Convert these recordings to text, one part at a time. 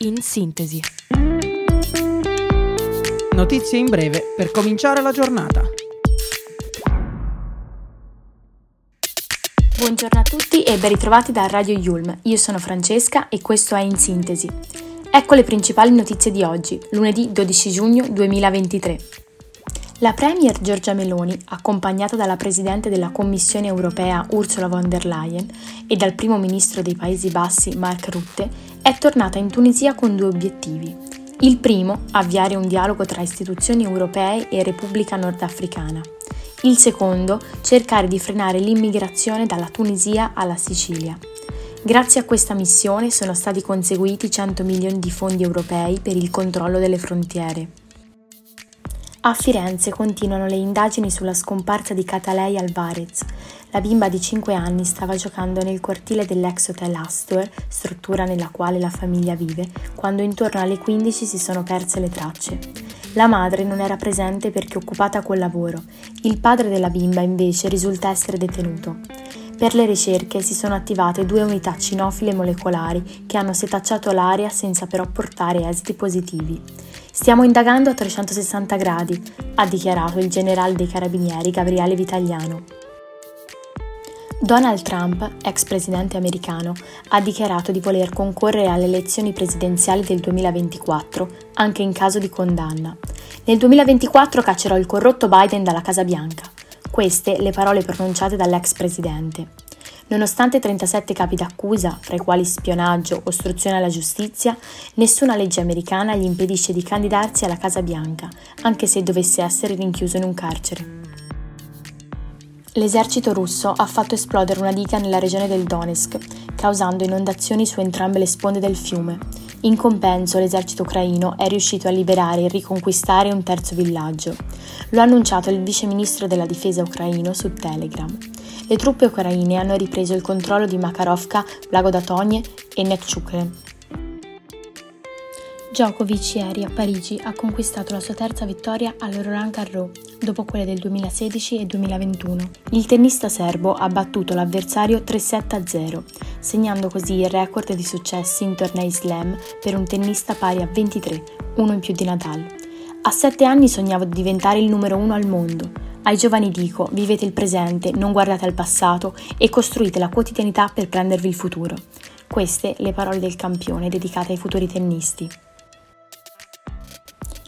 In sintesi. Notizie in breve per cominciare la giornata. Buongiorno a tutti e ben ritrovati da Radio Yulm. Io sono Francesca e questo è In Sintesi. Ecco le principali notizie di oggi, lunedì 12 giugno 2023. La Premier Giorgia Meloni, accompagnata dalla Presidente della Commissione europea Ursula von der Leyen e dal Primo Ministro dei Paesi Bassi Mark Rutte, è tornata in Tunisia con due obiettivi. Il primo, avviare un dialogo tra istituzioni europee e Repubblica Nordafricana. Il secondo, cercare di frenare l'immigrazione dalla Tunisia alla Sicilia. Grazie a questa missione sono stati conseguiti 100 milioni di fondi europei per il controllo delle frontiere. A Firenze continuano le indagini sulla scomparsa di Catalei Alvarez. La bimba di 5 anni stava giocando nel cortile dell'ex hotel Astor, struttura nella quale la famiglia vive, quando intorno alle 15 si sono perse le tracce. La madre non era presente perché occupata col lavoro. Il padre della bimba invece risulta essere detenuto. Per le ricerche si sono attivate due unità cinofile molecolari che hanno setacciato l'aria senza però portare esiti positivi. Stiamo indagando a 360 gradi, ha dichiarato il generale dei carabinieri Gabriele Vitagliano. Donald Trump, ex presidente americano, ha dichiarato di voler concorrere alle elezioni presidenziali del 2024, anche in caso di condanna. Nel 2024 caccerò il corrotto Biden dalla Casa Bianca. Queste le parole pronunciate dall'ex presidente. Nonostante 37 capi d'accusa, fra i quali spionaggio, ostruzione alla giustizia, nessuna legge americana gli impedisce di candidarsi alla Casa Bianca, anche se dovesse essere rinchiuso in un carcere. L'esercito russo ha fatto esplodere una diga nella regione del Donetsk, causando inondazioni su entrambe le sponde del fiume. In compenso, l'esercito ucraino è riuscito a liberare e riconquistare un terzo villaggio. Lo ha annunciato il vice ministro della difesa ucraino su Telegram le truppe ucraine hanno ripreso il controllo di Makarovka, Blagodatogne e Nekchukre. Djokovic ieri a Parigi ha conquistato la sua terza vittoria al Roland Garros, dopo quelle del 2016 e 2021. Il tennista serbo ha battuto l'avversario 3-7-0, segnando così il record di successi in tornei slam per un tennista pari a 23, uno in più di Nadal. A sette anni sognavo di diventare il numero uno al mondo, ai giovani dico, vivete il presente, non guardate al passato e costruite la quotidianità per prendervi il futuro. Queste le parole del campione dedicate ai futuri tennisti.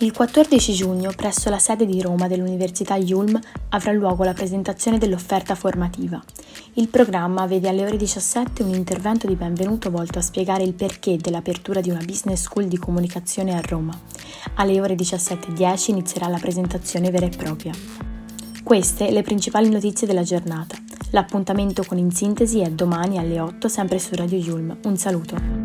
Il 14 giugno, presso la sede di Roma dell'Università Yulm, avrà luogo la presentazione dell'offerta formativa. Il programma vede alle ore 17 un intervento di benvenuto volto a spiegare il perché dell'apertura di una business school di comunicazione a Roma. Alle ore 17.10 inizierà la presentazione vera e propria. Queste le principali notizie della giornata. L'appuntamento con In Sintesi è domani alle 8 sempre su Radio Yulm. Un saluto.